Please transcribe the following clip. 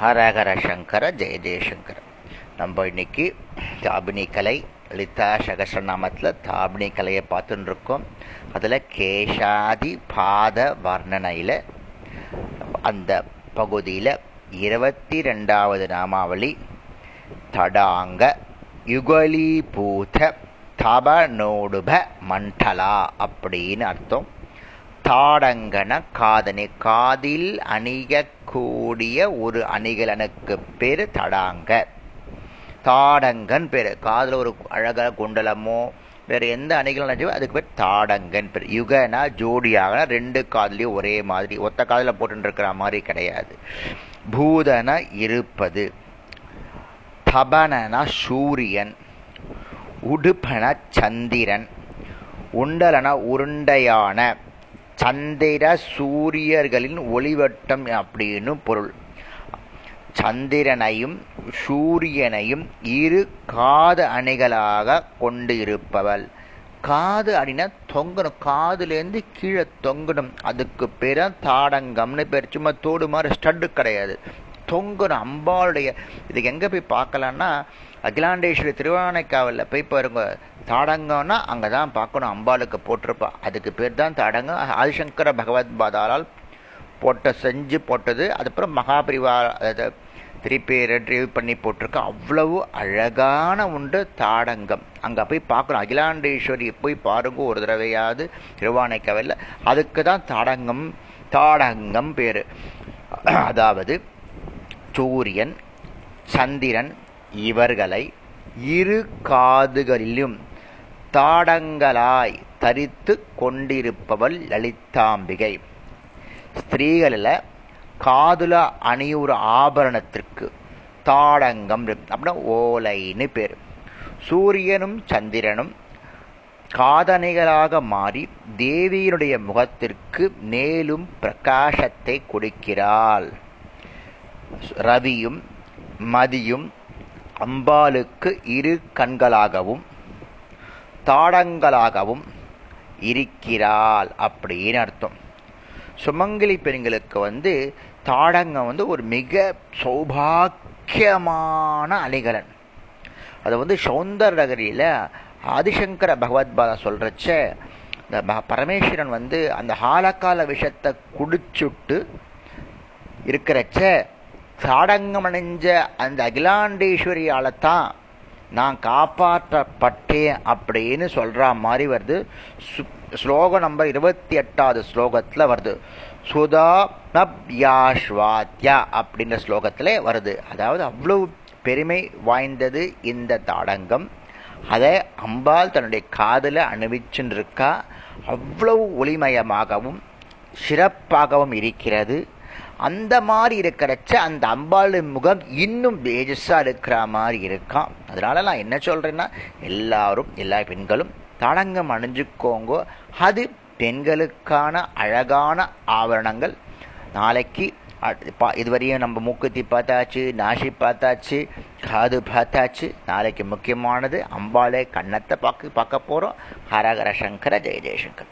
ஹரஹர சங்கர ஜெய ஜெயசங்கர நம்ம இன்னைக்கு தாபினி கலை லலிதா சகசநாமத்தில் தாபினி கலையை பார்த்துட்டு இருக்கோம் அதில் கேஷாதி பாத வர்ணனையில் அந்த பகுதியில் இருபத்தி ரெண்டாவது நாமாவளி தடாங்க யுகலீபூத தபநோடுப மண்டலா அப்படின்னு அர்த்தம். தாடங்கன காதணி காதில் அணியக்கூடிய ஒரு அணிகலனுக்கு பேரு தடாங்க. தாடங்கன் பேரு. காதில் ஒரு அழகான குண்டலமோ வேறு எந்த அணிகள் நினைச்சோ அதுக்கு பேர் தாடங்கன் பேர். யுகனா ஜோடியாக ரெண்டு காதலையும் ஒரே மாதிரி ஒத்த காதில் போட்டுருக்கிற மாதிரி கிடையாது. பூதன இருப்பது தபனன சூரியன் உடுப்பன சந்திரன் உண்டலன உருண்டையான சந்திர சூரியர்களின் ஒளிவட்டம் அப்படின்னு பொருள். சந்திரனையும் சூரியனையும் இரு காது அணிகளாக கொண்டு இருப்பவள் காது அணினா தொங்கணும். காதுலேருந்து கீழே தொங்கணும். அதுக்கு பேர் தாடங்கம்னு பேர். சும்மா தோடு மாதிரி ஸ்டட்டு கிடையாது. தொங்கணும் அம்பாளுடைய இது எங்கே போய் பார்க்கலான்னா அகிலாண்டேஸ்வரி திருவானைக்காவலில் போய் பாருங்க. தாடங்கம்னா அங்கே தான் பார்க்கணும். அம்பாளுக்கு போட்டிருப்பா. அதுக்கு பேர் தான் தாடங்கம். ஆதிசங்கர பகவத் பாதாலால் போட்ட செஞ்சு போட்டது. அதுக்கப்புறம் மகாபிரிவா அதை திருப்பி ரெட்ரிவ் பண்ணி போட்டிருக்க. அவ்வளவு அழகான உண்டு தாடங்கம். அங்கே போய் பார்க்கணும். அகிலாண்டேஸ்வரி போய் பாருங்க ஒரு தடவையாவது திருவானைக்காவலில். அதுக்கு தான் தாடங்கம் தாடங்கம் பேர். அதாவது சூரியன் சந்திரன் இவர்களை இரு காதுகளிலும் தாடங்களாய் தரித்து கொண்டிருப்பவள் லலிதாம்பிகை. ஸ்திரீகளில் காதுல அணியுற ஆபரணத்திற்கு தாடங்கம் அப்படின்னா ஓலைன்னு பேர். சூரியனும் சந்திரனும் காதணிகளாக மாறி தேவியினுடைய முகத்திற்கு மேலும் பிரகாசத்தை கொடுக்கிறாள். ரவியும் மதியும் அம்பாளுக்கு இரு கண்களாகவும் தாடங்களாகவும் இருக்கிறாள் அப்படின்னு அர்த்தம். சுமங்கலி பெண்களுக்கு வந்து தாடங்கம் வந்து ஒரு மிக சௌபாக்கியமான அலைகலன். அது வந்து சௌந்தர நகரியில் ஆதிசங்கர பகவத்பாதா சொல்கிறச்ச இந்த பரமேஸ்வரன் வந்து அந்த ஹாலக்கால விஷத்தை குடிச்சுட்டு இருக்கிறச்ச சாடங்கமணிஞ்ச அந்த அகிலாண்டேஸ்வரியால தான் நான் காப்பாற்றப்பட்டேன் அப்படின்னு சொல்ற மாதிரி வருது. ஸ்லோகம் நம்பர் இருபத்தி எட்டாவது ஸ்லோகத்துல வருது. சுதா நப்யாஸ்வாத்யா அப்படின்ற ஸ்லோகத்தில் வருது. அதாவது அவ்வளவு பெருமை வாய்ந்தது இந்த தாடங்கம். அதை அம்பாள் தன்னுடைய காதில் அணிவிச்சுன்னு இருக்கா. அவ்வளவு ஒளிமயமாகவும் சிறப்பாகவும் இருக்கிறது. அந்த மாதிரி இருக்கிறச்ச அந்த அம்பாளின் முகம் இன்னும் தேஜஸாக இருக்கிற மாதிரி இருக்கான் அதனால நான் என்ன சொல்கிறேன்னா எல்லாரும் எல்லா பெண்களும் தடங்கம் அணிஞ்சுக்கோங்க. அது பெண்களுக்கான அழகான ஆவரணங்கள். நாளைக்கு இதுவரையும் நம்ம மூக்குத்தி பார்த்தாச்சு நாசி பார்த்தாச்சு காது பார்த்தாச்சு. நாளைக்கு முக்கியமானது அம்பாளே கண்ணத்தை பார்க்க பார்க்க போகிறோம் ஹரஹர சங்கர ஜெய ஜெயசங்கர்.